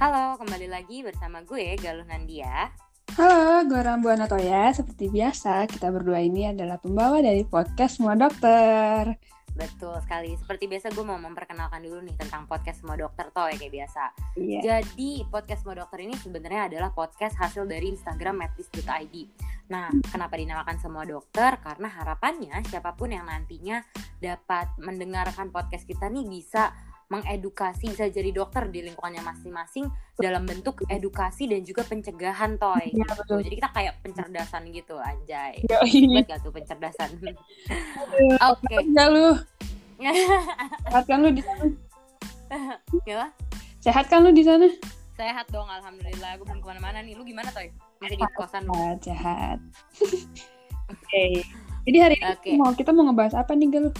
Halo, kembali lagi bersama gue Galuh Nandia. Halo, gue Rambu Anatoya. Seperti biasa, kita berdua ini adalah pembawa dari podcast Semua Dokter. Betul sekali. Seperti biasa gue mau memperkenalkan dulu nih tentang podcast Semua Dokter Toy kayak biasa. Iya. Jadi podcast Semua Dokter ini sebenarnya adalah podcast hasil dari Instagram medis.id. Nah, kenapa dinamakan Semua Dokter? Karena harapannya siapa pun yang nantinya dapat mendengarkan podcast kita nih bisa mengedukasi bisa jadi dokter di lingkungannya masing-masing dalam bentuk edukasi dan juga pencegahan toy gitu. betul. Jadi kita kayak pencerdasan gitu anjay. Buat gak tuh pencerdasan? Oke. Enggak lu, sehat kan lu di sana? Ya, Sehat kan lu di sana? sehat dong alhamdulillah. Gue belum ke mana-mana nih. Lu gimana toy? Masih di kosan? Sehat, sehat. Oke. Jadi hari ini Oke. mau kita mau ngebahas apa nih, Galuh?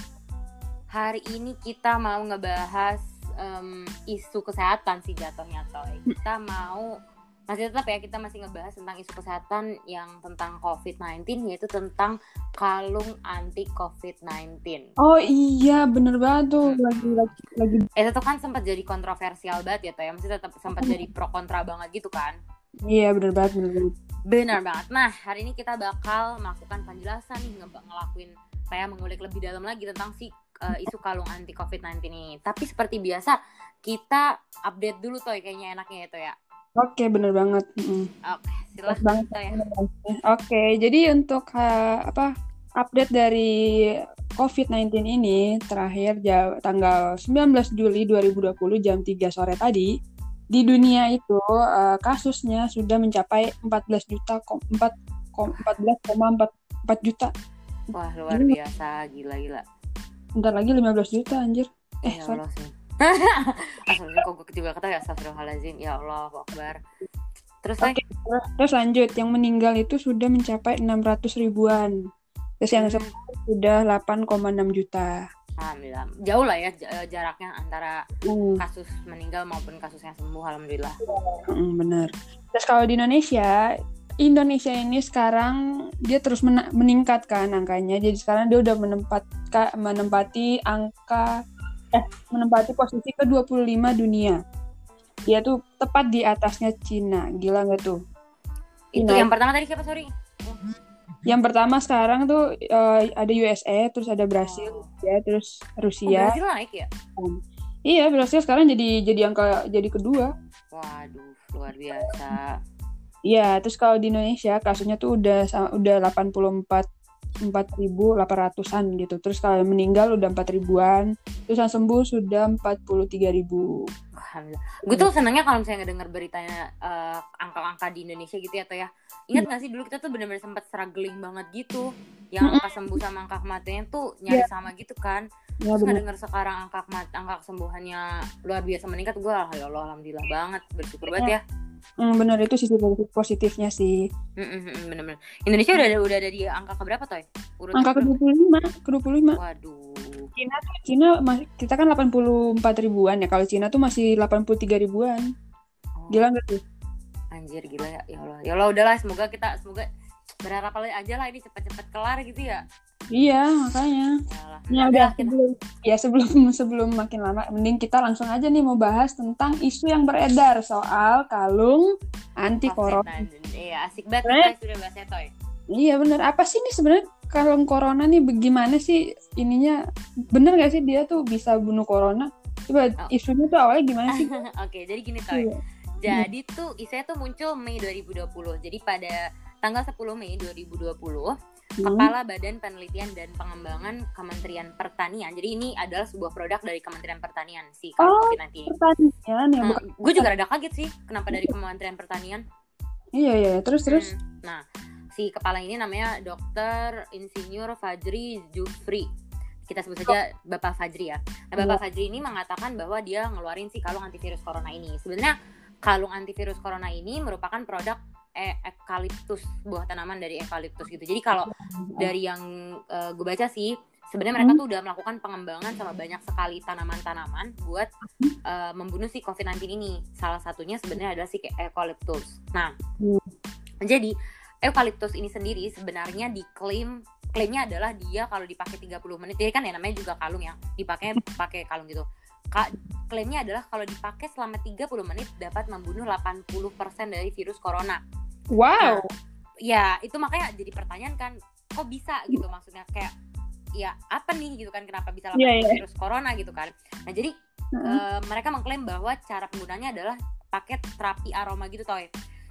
Hari ini kita mau ngebahas em, isu kesehatan sih jatuhnya toy. Kita mau masih tetap ya kita masih ngebahas tentang isu kesehatan yang tentang COVID-19 yaitu tentang kalung anti COVID-19. Oh iya, bener banget tuh. Lagi, lagi, lagi. Eh itu kan sempat jadi kontroversial banget ya toy. Masih tetap sempat jadi pro kontra banget gitu kan. Iya, bener banget, bener banget. Benar banget. Nah, hari ini kita bakal melakukan penjelasan nih, nge- ngelakuin kayak mengulik lebih dalam lagi tentang si uh, isu kalung anti COVID-19 ini. Tapi seperti biasa, kita update dulu toy kayaknya enaknya itu ya. Oke, bener banget. Mm-mm. Oke, Pas silahkan banget. toy. Oke, jadi untuk uh, apa update dari COVID-19 ini terakhir ja- tanggal 19 Juli 2020 jam 3 sore tadi di dunia itu uh, kasusnya sudah mencapai 14 juta kom- 4 kom- 14,44 juta. Wah, luar biasa, gila-gila. Bentar lagi 15 juta anjir. Eh, Ya sorry. Allah. Astagfirullah, kok gue juga kata ya Astagfirullahaladzim. Ya Allah, Akbar. Terus? Oke, terus- lanjut yang meninggal itu sudah mencapai 600 ribuan. Terus yang Hmm. sembuh sudah 8,6 juta. Alhamdulillah. Jauh lah ya j- jaraknya antara Hmm. kasus meninggal maupun kasus yang sembuh. Alhamdulillah. Mm, bener. Terus kalau di Indonesia, Indonesia ini sekarang dia terus meningkat kan angkanya. Jadi sekarang dia udah menempat menempati angka eh menempati posisi ke-25 dunia. Dia tuh tepat di atasnya Cina. Gila nggak tuh? Itu yang pertama tadi siapa, sorry? Yang pertama sekarang tuh eh, ada USA, terus ada Brasil, Oh. ya, terus Oh, Rusia. Brasil naik ya? Iya, Brasil sekarang jadi jadi angka jadi kedua. Waduh, luar biasa. Iya, terus kalau di Indonesia kasusnya tuh udah udah 84 4.800-an gitu. Terus kalau meninggal udah 4 ribuan. Terus yang sembuh sudah 43 ribu. Alhamdulillah. Gue tuh senengnya kalau misalnya ngedenger beritanya eh, angka-angka di Indonesia gitu ya, Toh ya. Ingat gak sih dulu kita tuh bener-bener sempat struggling banget gitu. Yang angka sembuh sama angka kematiannya tuh nyari sama gitu kan. Ya Terus ngedenger sekarang angka kemat angka kesembuhannya luar biasa meningkat, gue ya Allah alhamdulillah banget bersyukur banget ya. Hmm, benar itu sisi positif positifnya sih. Mm, mm, mm, Bener-bener. Indonesia udah ada udah ada di angka keberapa Toy? Urut Angka ke-25, ke-25. Waduh. Cina tuh Cina kita kan 84 ribuan ya. Kalau Cina tuh masih 83 ribuan. Oh, Gila nggak tuh? Anjir gila ya. Ya Allah. Ya Allah udahlah semoga kita semoga berharap aja lah ini cepat-cepat kelar gitu ya. Iya, makanya. Ya Udah, sebelum ya sebelum sebelum makin lama mending kita langsung aja nih mau bahas tentang isu yang beredar soal kalung anti corona. COVID-19. Iya, asik banget kita sudah bahasnya Toy. Iya bener. Apa sih nih sebenarnya kalung corona nih bagaimana sih ininya? Bener gak sih dia tuh bisa bunuh corona? Coba Oh. isunya tuh awalnya gimana sih? Oke, jadi gini Toy. Iya. Jadi tuh isunya tuh muncul Mei 2020. Jadi pada tanggal 10 Mei 2020, Hmm. Kepala Badan Penelitian dan Pengembangan Kementerian Pertanian. Jadi ini adalah sebuah produk dari Kementerian Pertanian si Oh, COVID-19 ini. Pertanian ya bukan? gue juga rada kaget sih kenapa dari Kementerian Pertanian. Iya iya. Terus terus. Hmm, Nah, si kepala ini namanya Dr. Insinyur Fajri Jufri. Kita sebut saja Bapak Fajri ya. Nah, Bapak Fajri ini mengatakan bahwa dia ngeluarin si kalung antivirus corona ini. Sebenarnya kalung antivirus corona ini merupakan produk e eukaliptus, buah tanaman dari eukaliptus gitu. Jadi kalau dari yang gue baca sih sebenarnya mereka tuh udah melakukan pengembangan sama banyak sekali tanaman-tanaman buat eh, membunuh si COVID-19 ini. Salah satunya sebenarnya adalah si eukaliptus. Nah, Hmm. jadi eukaliptus ini sendiri sebenarnya diklaim klaimnya adalah dia kalau dipakai 30 menit, jadi kan ya namanya juga kalung ya, dipakai pakai kalung gitu. ka- klaimnya adalah kalau dipakai selama 30 menit dapat membunuh 80% dari virus corona. Wow. Ya, itu makanya jadi pertanyaan kan, kok bisa gitu maksudnya kayak ya apa nih gitu kan kenapa bisa 80% Iya, iya. virus corona gitu kan. Nah, jadi Heeh. eh, mereka mengklaim bahwa cara penggunaannya adalah pakai terapi aroma gitu toy.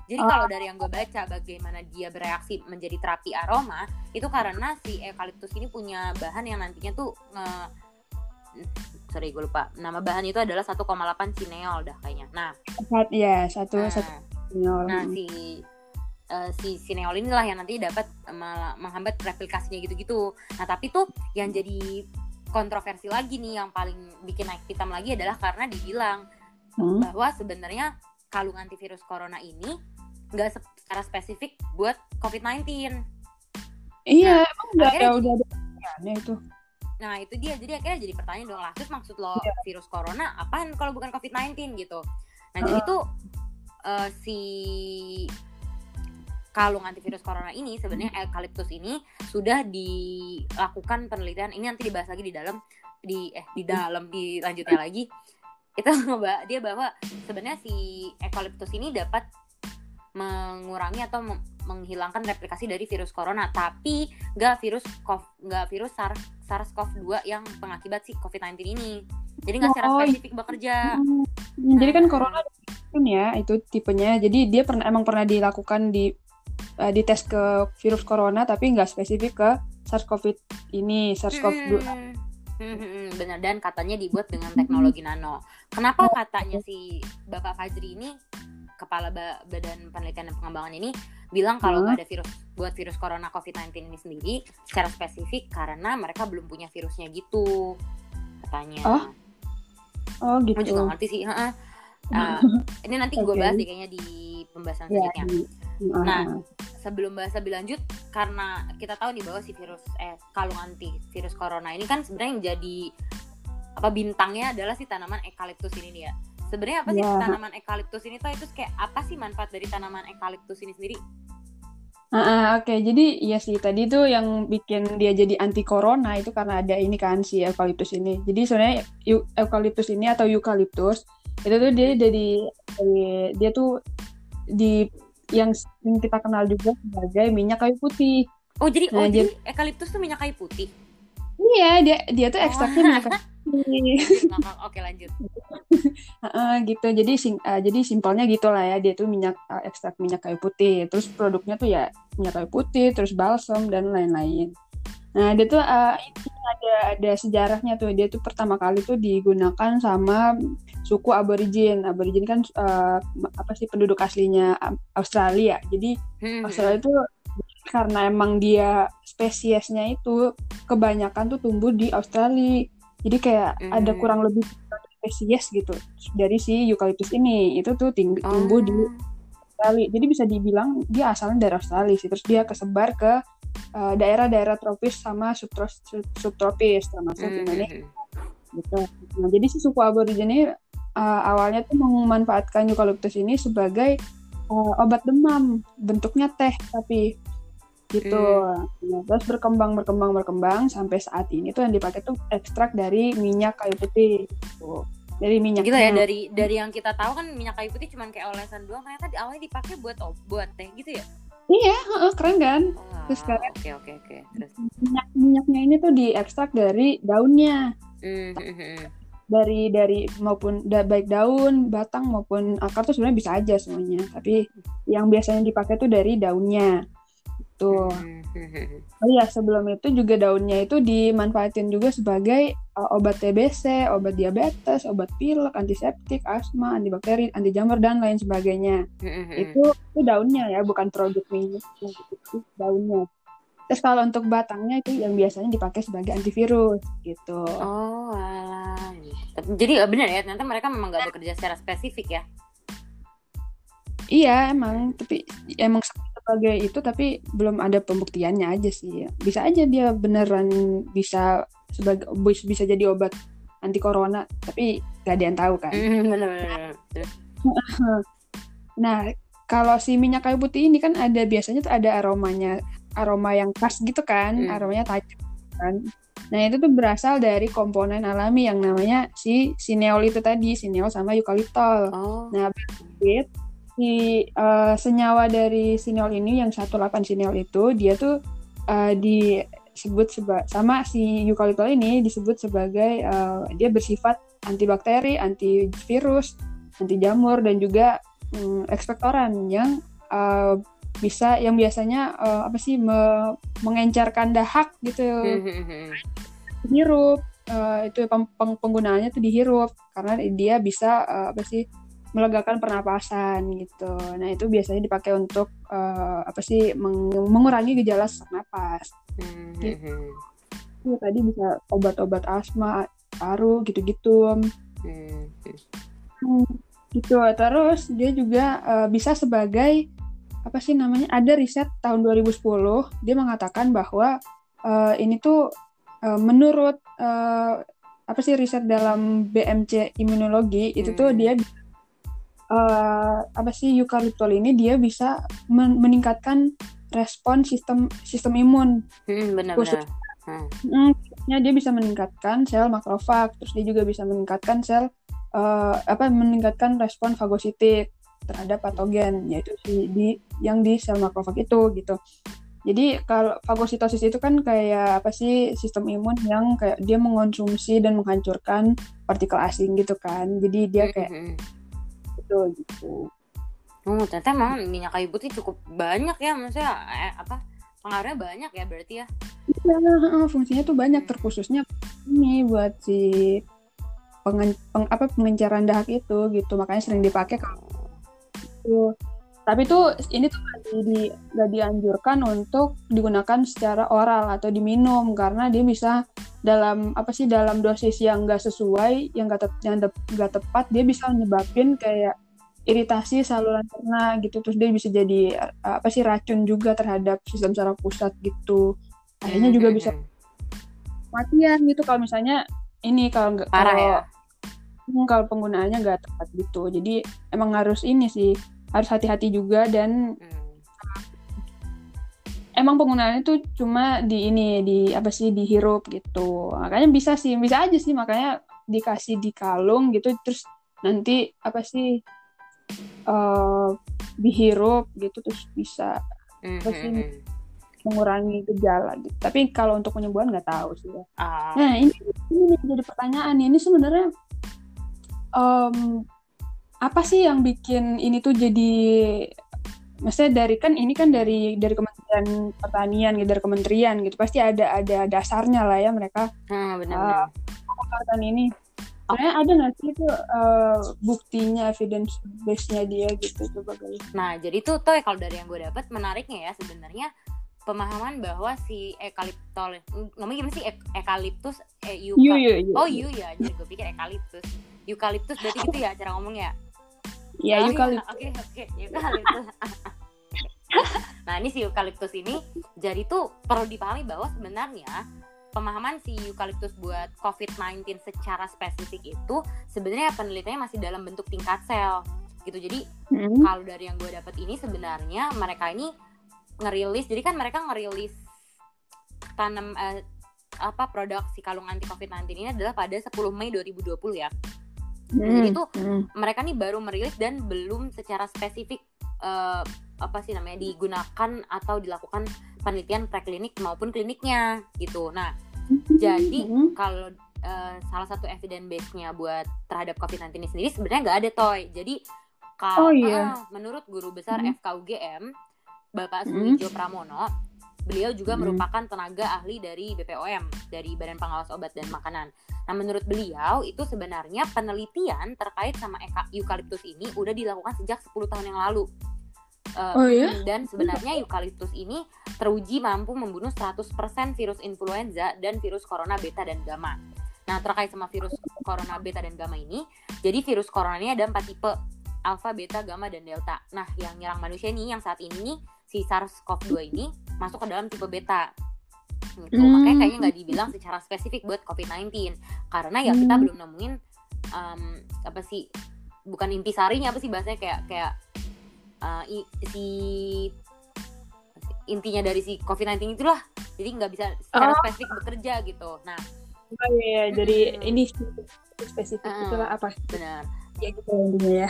Jadi Oh. kalau dari yang gue baca bagaimana dia bereaksi menjadi terapi aroma itu karena si eukaliptus ini punya bahan yang nantinya tuh nge sorry gue lupa nama bahan itu adalah 1,8 cineol dah kayaknya. Nah, ya satu nah, satu sinyal. nah si eh, si sineol inilah yang nanti dapat menghambat replikasinya gitu-gitu. Nah, tapi tuh yang jadi kontroversi lagi nih yang paling bikin naik hitam lagi adalah karena dibilang Hmm. bahwa sebenarnya kalung antivirus corona ini nggak se- secara spesifik buat COVID-19. Iya, emang udah ada udah ada penelitiannya itu. Nah itu dia, jadi akhirnya jadi pertanyaan dong lah, terus maksud lo virus corona apaan kalau bukan COVID-19 gitu. Nah jadi tuh eh, si kalung antivirus corona ini sebenarnya eukaliptus ini sudah dilakukan penelitian. Ini nanti dibahas lagi di dalam di eh di dalam di lanjutnya lagi. Itu mbak dia bahwa sebenarnya si eukaliptus ini dapat mengurangi atau menghilangkan replikasi dari virus corona. Tapi nggak virus cov nggak virus SARS SARS-CoV-2 yang pengakibat si COVID-19 ini. Jadi nggak secara Oh, spesifik bekerja. Hmm, Jadi kan Nah. corona kan ya itu tipenya. Jadi dia pernah emang pernah dilakukan di eh, di tes ke virus corona tapi nggak spesifik ke SARS-CoV ini, SARS-CoV-2. Hmm, hmm, hmm, benar dan katanya dibuat dengan teknologi nano. Kenapa katanya si Bapak Fajri ini kepala Ba- Badan Penelitian dan Pengembangan ini bilang kalau Hmm. ada virus buat virus corona COVID-19 ini sendiri secara spesifik karena mereka belum punya virusnya gitu katanya. Oh, Oh Gue gitu. juga ngerti sih. heeh. Ah, ini nanti gue Oke. bahas deh kayaknya di pembahasan Ya, selanjutnya. Di- Nah, ah, sebelum bahas lebih lanjut karena kita tahu nih bahwa si virus eh kalung anti virus corona ini kan sebenarnya yang jadi apa bintangnya adalah si tanaman eukaliptus ini nih ya. Sebenarnya apa sih Ya. tanaman eukaliptus ini tuh itu kayak apa sih manfaat dari tanaman eukaliptus ini sendiri? ah, Oke, jadi iya sih tadi tuh yang bikin dia jadi anti corona itu karena ada ini kan si eukaliptus ini. Jadi sebenarnya eu- eukaliptus ini atau eukaliptus itu tuh dia dari- dia tuh di yang sering kita kenal juga sebagai minyak kayu putih. Oh jadi oh Nah, jadi eukaliptus tuh minyak kayu putih. Iya, dia dia tuh Oh. ekstraknya minyak kayu putih. Ngakak. Oke lanjut. Heeh, gitu. Jadi sing- eh, jadi simpelnya gitulah ya. Dia tuh minyak eh, ekstrak minyak kayu putih. Terus produknya tuh ya minyak kayu putih, terus balsam dan lain-lain. Nah, dia tuh ini ada ada sejarahnya tuh. Dia tuh pertama kali tuh digunakan sama suku Aborigin. Aborigin kan eh, apa sih penduduk aslinya Australia. Jadi Hmm, Australia itu karena emang dia spesiesnya itu kebanyakan tuh tumbuh di Australia. Jadi kayak Hmm. ada kurang lebih spesies gitu dari si eukaliptus ini. Itu tuh ting- Oh. tumbuh di Australia. Jadi bisa dibilang dia asalnya dari Australia sih. Terus dia kesebar ke uh, daerah-daerah tropis sama subtropis termasuk Hmm, Indonesia hmm, gitu. Nah, jadi si suku Aborigin ini uh, awalnya tuh memanfaatkan eukaliptus ini sebagai uh, obat demam, bentuknya teh tapi gitu. Nah, terus berkembang berkembang berkembang sampai saat ini tuh yang dipakai tuh ekstrak dari minyak kayu putih gitu. Dari minyak Gila ya dari dari yang kita tahu kan minyak kayu putih cuman kayak olesan doang ternyata di awalnya dipakai buat buat teh gitu ya. Iya, heeh, keren kan? Wah, Terus Oke oke oke. Terus. Minyak minyaknya ini tuh diekstrak dari daunnya. Hmm, hmm, hmm, hmm. dari dari maupun da, baik daun, batang maupun akar tuh sebenarnya bisa aja semuanya. Tapi yang biasanya dipakai tuh dari daunnya. Hmm. Oh iya, sebelum itu juga daunnya itu dimanfaatin juga sebagai uh, obat TBC, obat diabetes, obat pilek, antiseptik, asma, antibakteri, anti jamur dan lain sebagainya. Itu itu daunnya ya, bukan produk minyak itu daunnya. Terus kalau untuk batangnya itu yang biasanya dipakai sebagai antivirus gitu. Oh, alah. gitu. Jadi benar ya, ternyata mereka memang gak bekerja secara spesifik ya. Iya emang, tapi emang sebagai itu tapi belum ada pembuktiannya aja sih. Bisa aja dia beneran bisa sebagai bis- bisa jadi obat anti corona, tapi gak ada yang tahu kan. Hmm, Benar-benar. Nah, kalau si minyak kayu putih ini kan ada biasanya tuh ada aromanya, aroma yang khas gitu kan, Hmm. aromanya tajam. kan. Nah itu tuh berasal dari komponen alami yang namanya si sineol itu tadi, sineol sama eukaliptol. Oh. Nah, si uh, senyawa dari sineol ini yang 18 sineol itu dia tuh uh, disebut seba sama si eukaliptol ini disebut sebagai uh, dia bersifat antibakteri, antivirus, anti jamur dan juga um, ekspektoran yang uh, bisa yang biasanya uh, apa sih me mengencarkan dahak gitu. Hirup uh, itu peng penggunaannya tuh dihirup karena dia bisa uh, apa sih melegakan pernapasan gitu. Nah itu biasanya dipakai untuk uh, apa sih meng mengurangi gejala sesak napas. Hmm. Gitu. Ya, tadi bisa obat-obat asma, paru gitu-gitu. Hmm. Hmm, gitu. Terus dia juga uh, bisa sebagai apa sih namanya? Ada riset tahun 2010 dia mengatakan bahwa uh, ini tuh uh, menurut uh, apa sih riset dalam BMC imunologi hmm. itu tuh dia uh, apa sih eukaliptol ini dia bisa men meningkatkan respon sistem sistem imun. Hmm, benar-benar. Hmm. dia bisa meningkatkan sel makrofag, terus dia juga bisa meningkatkan sel uh, apa meningkatkan respon fagositik terhadap patogen yaitu si di yang di sel makrofag itu gitu. Jadi kalau fagositosis itu kan kayak apa sih sistem imun yang kayak dia mengonsumsi dan menghancurkan partikel asing gitu kan. Jadi dia kayak mm -hmm gitu gitu. Oh ternyata emang minyak kayu putih cukup banyak ya maksudnya eh, apa pengaruhnya banyak ya berarti ya? Iya fungsinya tuh banyak terkhususnya ini buat si pengen, peng, apa pengencaran dahak itu gitu. Makanya sering dipakai kalau itu. Tapi tuh ini tuh gak, di, gak dianjurkan untuk digunakan secara oral atau diminum karena dia bisa dalam apa sih dalam dosis yang gak sesuai yang gak, te yang gak tepat dia bisa menyebabkan kayak iritasi saluran cerna gitu. Terus dia bisa jadi apa sih racun juga terhadap sistem saraf pusat gitu. Akhirnya juga bisa matian gitu kalau misalnya ini kalau nggak parah kalau, ya? Hmm, kalau penggunaannya nggak tepat gitu. Jadi emang harus ini sih harus hati-hati juga dan hmm. Emang penggunaannya itu cuma di ini di apa sih dihirup gitu makanya bisa sih bisa aja sih makanya dikasih di kalung gitu terus nanti apa sih uh, dihirup gitu terus bisa hmm, apa sih hmm, mengurangi gejala gitu tapi kalau untuk penyembuhan nggak tahu sih ya. Uh. nah ini ini jadi pertanyaan ini sebenarnya um, apa sih yang bikin ini tuh jadi maksudnya dari kan ini kan dari dari Kementerian Pertanian gitu dari kementerian gitu pasti ada ada dasarnya lah ya mereka. Hmm, benar-benar uh, ini. Sebenarnya ada nggak sih itu uh, buktinya evidence base-nya dia gitu coba guys nah jadi tuh tuh kalau dari yang gue dapat menariknya ya sebenarnya pemahaman bahwa si ekaliptol ngomong gimana sih? E ekaliptus eh, yuka, yu, yu, yu. oh yu ya jadi gue pikir ekaliptus eukaliptus berarti gitu ya cara ngomongnya? Ya, oh, eukaliptus. Oke, oke, eukaliptus. nah, ini si eukaliptus ini jadi tuh perlu dipahami bahwa sebenarnya pemahaman si eukaliptus buat COVID-19 secara spesifik itu sebenarnya penelitiannya masih dalam bentuk tingkat sel gitu. Jadi hmm. kalau dari yang gue dapat ini sebenarnya mereka ini ngerilis, jadi kan mereka ngerilis tanam eh, apa produk si kalung anti COVID-19 ini adalah pada 10 Mei 2020 ya. Hmm. Jadi itu hmm. mereka nih baru merilis dan belum secara spesifik uh, apa sih namanya digunakan atau dilakukan penelitian preklinik maupun kliniknya gitu. Nah, hmm. jadi hmm. kalau uh, salah satu evidence base-nya buat terhadap COVID-19 ini sendiri sebenarnya nggak ada toy. Jadi kalau oh, iya. uh, menurut guru besar hmm. FKUGM Bapak Suwijo hmm. Pramono Beliau juga hmm. merupakan tenaga ahli dari BPOM, dari Badan Pengawas Obat dan Makanan. Nah, menurut beliau itu sebenarnya penelitian terkait sama eukaliptus ini udah dilakukan sejak 10 tahun yang lalu. Uh, oh iya? Dan sebenarnya eukaliptus ini teruji mampu membunuh 100% virus influenza dan virus corona beta dan gamma. Nah, terkait sama virus corona beta dan gamma ini, jadi virus corona ini ada empat tipe, alpha, beta, gamma, dan delta. Nah, yang nyerang manusia ini yang saat ini nih si SARS-CoV-2 ini masuk ke dalam tipe beta gitu. Hmm. Makanya kayaknya nggak dibilang secara spesifik buat COVID-19 karena ya kita hmm. belum nemuin um, apa sih bukan intisarinya apa sih bahasanya kayak kayak uh, i, si intinya dari si COVID-19 itulah jadi nggak bisa secara Oh. spesifik bekerja gitu nah Oh iya, iya. jadi Mm-mm. ini spesifik Mm-mm. itulah apa? benar Ya gitu intinya ya.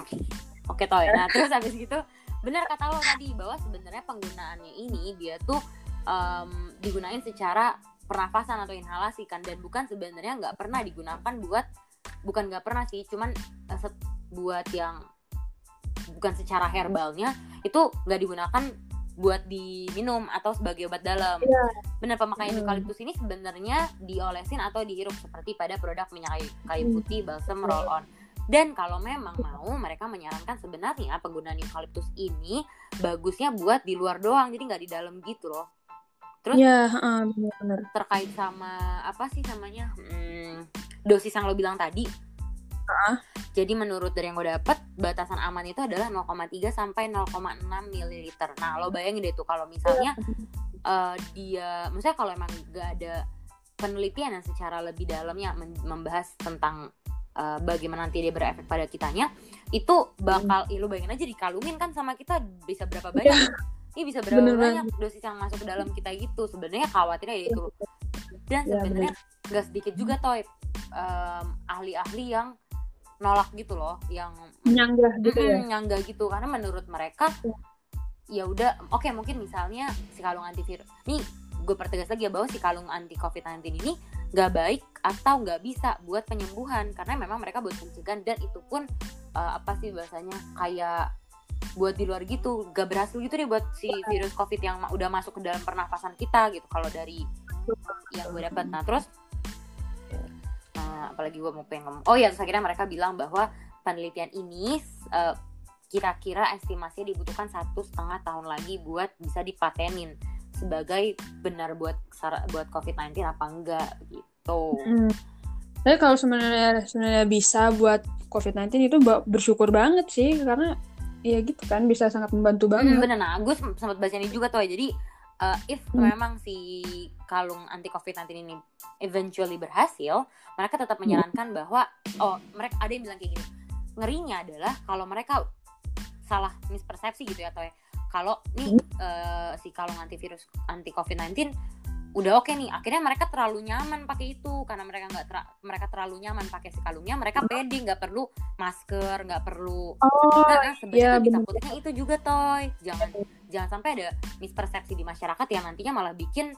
Oke toh Nah terus habis gitu benar kata lo tadi bahwa sebenarnya penggunaannya ini dia tuh em, digunain secara pernafasan atau inhalasi kan dan bukan sebenarnya nggak pernah digunakan buat bukan nggak pernah sih cuman eh, buat yang bukan secara herbalnya itu nggak digunakan buat diminum atau sebagai obat dalam. Iya. Benar pemakaian Hmm. eukaliptus ini sebenarnya diolesin atau dihirup seperti pada produk minyak kayu, kayu Hmm. putih, balsam, roll on. Dan kalau memang mau, mereka menyarankan sebenarnya penggunaan eukaliptus ini bagusnya buat di luar doang, jadi nggak di dalam gitu loh. Terus Iya, heeh, benar-benar. terkait sama apa sih namanya hmm, dosis yang lo bilang tadi. Jadi menurut dari yang gue dapet batasan aman itu adalah 0,3 sampai 0,6 ml. Nah lo bayangin deh tuh kalau misalnya eh, dia, maksudnya kalau emang gak ada penelitian yang secara lebih dalamnya membahas tentang eh, bagaimana nanti dia berefek pada kitanya, itu bakal, ya lo bayangin aja dikalungin kan sama kita bisa berapa banyak? Ini bisa berapa Bener banyak dosis yang masuk ke dalam kita gitu. Sebenarnya khawatirnya ya itu. Dan Ya, sebenarnya gak sedikit juga toy em, ahli-ahli yang nolak gitu loh, yang Nyanggah gitu ya. Mm-mm, nyangga gitu karena menurut mereka Iya. ya udah oke mungkin misalnya si kalung antivirus nih gue pertegas lagi ya bahwa si kalung anti covid 19 ini nggak baik atau nggak bisa buat penyembuhan karena memang mereka buat pencegahan dan itu pun eh, apa sih bahasanya kayak buat di luar gitu gak berhasil gitu deh buat si virus covid yang udah masuk ke dalam pernafasan kita gitu kalau dari yang gue dapat nah terus apalagi gue mau pengen ngomong oh ya terus akhirnya mereka bilang bahwa penelitian ini eh, kira-kira estimasinya dibutuhkan satu setengah tahun lagi buat bisa dipatenin sebagai benar buat buat COVID-19 apa enggak gitu. Hmm. Tapi kalau sebenarnya sebenarnya bisa buat COVID-19 itu bersyukur banget sih karena ya gitu kan bisa sangat membantu Hmm, banget. bener nah, gue sem- sempat baca ini juga tuh ya. Jadi uh, if Hmm. memang si kalung anti COVID-19 ini eventually berhasil, mereka tetap menyarankan bahwa oh mereka ada yang bilang kayak gini. Ngerinya adalah kalau mereka salah mispersepsi gitu ya toh ya. Kalau nih uh, si kalung antivirus anti COVID-19 udah oke nih akhirnya mereka terlalu nyaman pakai itu karena mereka nggak tera- mereka terlalu nyaman pakai si kalungnya mereka pede nggak perlu masker nggak perlu Oh, Nah, sebenarnya iya, bener. takutnya itu juga toy jangan jangan sampai ada mispersepsi di masyarakat yang nantinya malah bikin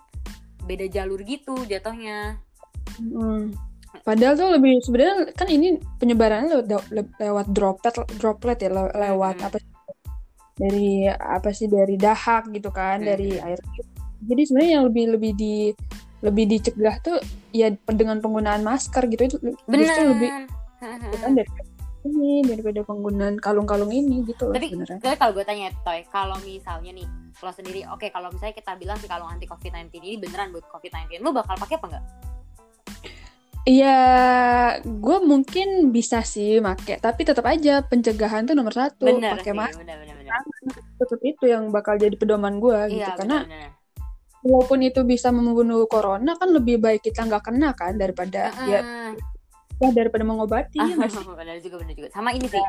beda jalur gitu jatuhnya Hmm. Padahal tuh lebih sebenarnya kan ini penyebarannya lewat, le- lewat droplet droplet ya le- lewat Mhm. apa sih dari apa sih dari dahak gitu kan dari Mhm. air. Jadi sebenarnya yang lebih lebih di lebih dicegah tuh ya dengan penggunaan masker gitu itu justru lebih kan daripada ini daripada penggunaan kalung-kalung ini gitu loh tapi sebenarnya. tapi kalau gue tanya toy kalau misalnya nih lo sendiri oke kalau misalnya kita bilang si kalung anti covid 19 ini beneran buat covid 19 lo bakal pakai apa enggak Iya, gue mungkin bisa sih make, tapi tetap aja pencegahan tuh nomor satu. bener Pakai sih masker bener bener bener tetap itu yang bakal jadi pedoman gue gitu. iya Karena bener, bener. walaupun itu bisa membunuh corona kan lebih baik kita nggak kena kan daripada Heeh. ya daripada mengobati ya nggak sih? bener juga bener juga. Sama ini sih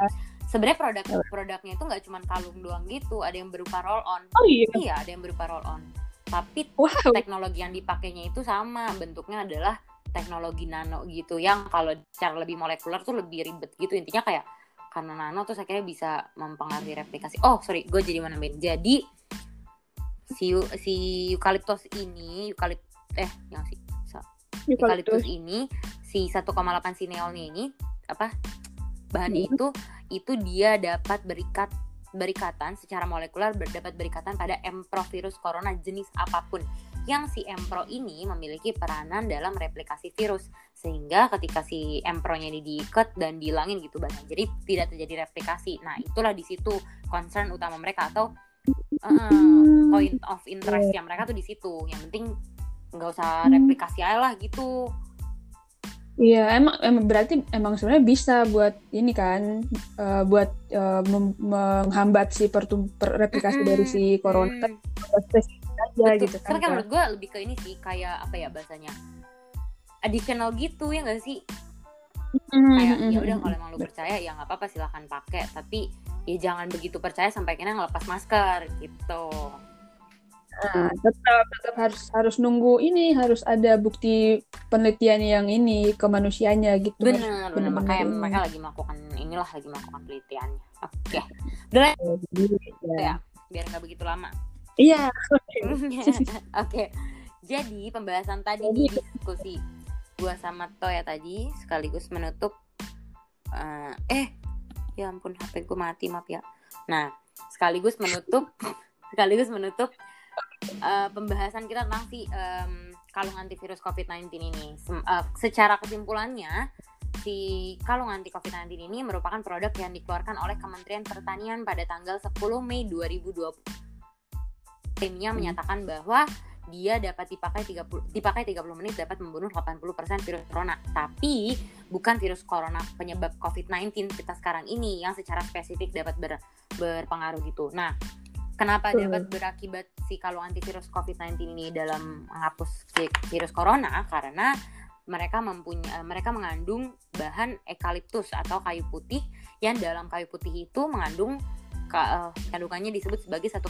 sebenarnya produk produknya itu nggak cuma kalung doang gitu ada yang berupa roll on Oh iya, iya ada yang berupa roll on tapi wow. teknologi yang dipakainya itu sama bentuknya adalah teknologi nano gitu yang kalau secara lebih molekuler tuh lebih ribet gitu. Intinya kayak karena nano terus akhirnya bisa mempengaruhi replikasi. Oh sorry gue jadi mau nambahin. Jadi si si eukaliptus ini eukalip eh yang si eukaliptus ini si 1,8 sineolnya ini apa bahannya Hmm. itu itu dia dapat berikat berikatan secara molekuler ber- dapat berikatan pada emprovirus corona jenis apa pun. Yang si empro ini memiliki peranan dalam replikasi virus sehingga ketika si empronya ini diikat dan dihilangin gitu banyak. Jadi tidak terjadi replikasi. Nah itulah di situ concern utama mereka atau uh, point of interest yang mereka tuh di situ. Yang penting nggak usah Hmm. replikasi aja lah gitu Iya, emang, emang berarti emang sebenarnya bisa buat ini kan, eh, buat mem- menghambat si pertum per- replikasi Mm-mm. dari si corona Hmm. spesifik aja Betul. gitu kan. Karena kan menurut gue lebih ke ini sih kayak apa ya bahasanya additional gitu ya nggak sih Hmm, kayak hmm, ya hmm, udah hmm. kalau emang lu percaya ya nggak apa-apa silahkan pakai tapi ya jangan begitu percaya sampai kena ngelepas masker gitu Nah, tetap tetap harus harus nunggu ini harus ada bukti penelitian yang ini ke manusianya gitu. Benar, benar makanya mereka lagi melakukan inilah lagi melakukan penelitiannya. Oke. Okay. Udah ya. ya. Biar nggak begitu lama. Iya. Oke. okay. Jadi pembahasan tadi di diskusi gua sama Toya tadi sekaligus menutup uh, eh ya ampun HP gue mati maaf ya. Nah, sekaligus menutup sekaligus menutup uh, pembahasan kita tentang si um, kalung antivirus COVID-19 ini. Sem uh, secara kesimpulannya, si kalung anti COVID-19 ini merupakan produk yang dikeluarkan oleh Kementerian Pertanian pada tanggal 10 Mei 2020. Timnya hmm. menyatakan bahwa dia dapat dipakai 30 dipakai 30 menit dapat membunuh 80% virus corona. Tapi bukan virus corona penyebab COVID-19 kita sekarang ini yang secara spesifik dapat ber, berpengaruh gitu. Nah, Kenapa hmm. dapat berakibat si kalung antivirus COVID-19 ini dalam menghapus virus corona? Karena mereka mempunyai mereka mengandung bahan eukaliptus atau kayu putih yang dalam kayu putih itu mengandung uh, kandungannya disebut sebagai 1,8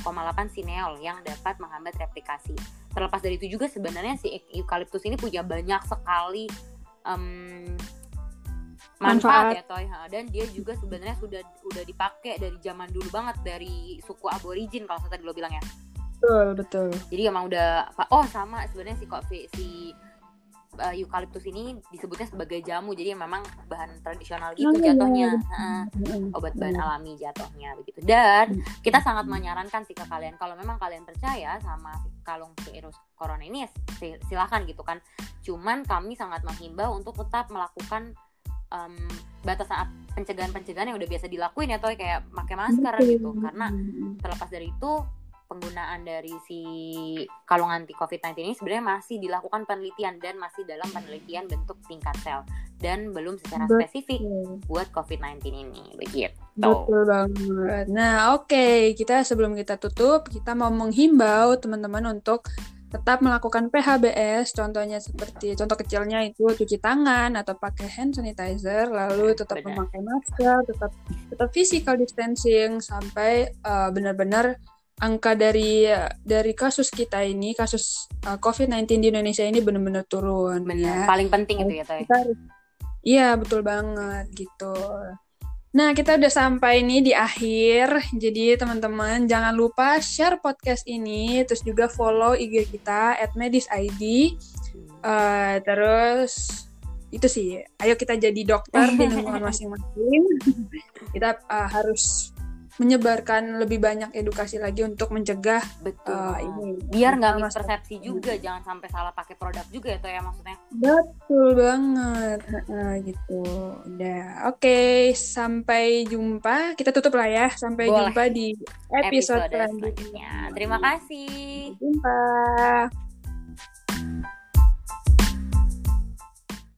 sineol yang dapat menghambat replikasi. Terlepas dari itu juga sebenarnya si eukaliptus ini punya banyak sekali um, manfaat, manfaat ya Toy. Dan dia juga sebenarnya sudah udah dipakai dari zaman dulu banget dari suku aborigin kalau tadi lo bilang ya. Betul betul. Jadi emang udah oh sama sebenarnya si kopi si uh, eukaliptus ini disebutnya sebagai jamu. Jadi memang bahan tradisional gitu oh, jatuhnya. Iya. uh, obat bahan alami jatuhnya begitu. Dan kita sangat menyarankan sih ke kalian kalau memang kalian percaya sama kalung virus corona ini ya silahkan gitu kan. Cuman kami sangat menghimbau untuk tetap melakukan um, batasan pencegahan-pencegahan yang udah biasa dilakuin ya toh kayak pakai masker gitu karena terlepas dari itu penggunaan dari si kalung anti COVID-19 ini sebenarnya masih dilakukan penelitian dan masih dalam penelitian bentuk tingkat sel dan belum secara Betul. spesifik buat COVID-19 ini begitu. Betul banget. Nah, oke, okay. kita sebelum kita tutup, kita mau menghimbau teman-teman untuk tetap melakukan PHBS, contohnya seperti contoh kecilnya itu cuci tangan atau pakai hand sanitizer, lalu tetap Benar. memakai masker, tetap tetap physical distancing sampai uh, benar-benar angka dari dari kasus kita ini kasus uh, eh, COVID-19 di Indonesia ini benar-benar turun. Benar. Ya. Paling penting itu ya, Toy. Iya, betul banget gitu. Nah, kita udah sampai nih di akhir. Jadi, teman-teman jangan lupa share podcast ini, terus juga follow IG kita @medisid. Uh, terus itu sih, ayo kita jadi dokter di lingkungan masing-masing. kita uh, harus menyebarkan lebih banyak edukasi lagi untuk mencegah betul. uh, ini. Biar nggak mispersepsi juga jangan sampai salah pakai produk juga ya tuh ya maksudnya. Betul banget. Uh, gitu. Udah oke okay, sampai jumpa. Kita tutup lah ya. Sampai Boleh. jumpa di episode, episode selanjutnya. Terima kasih. Sampai jumpa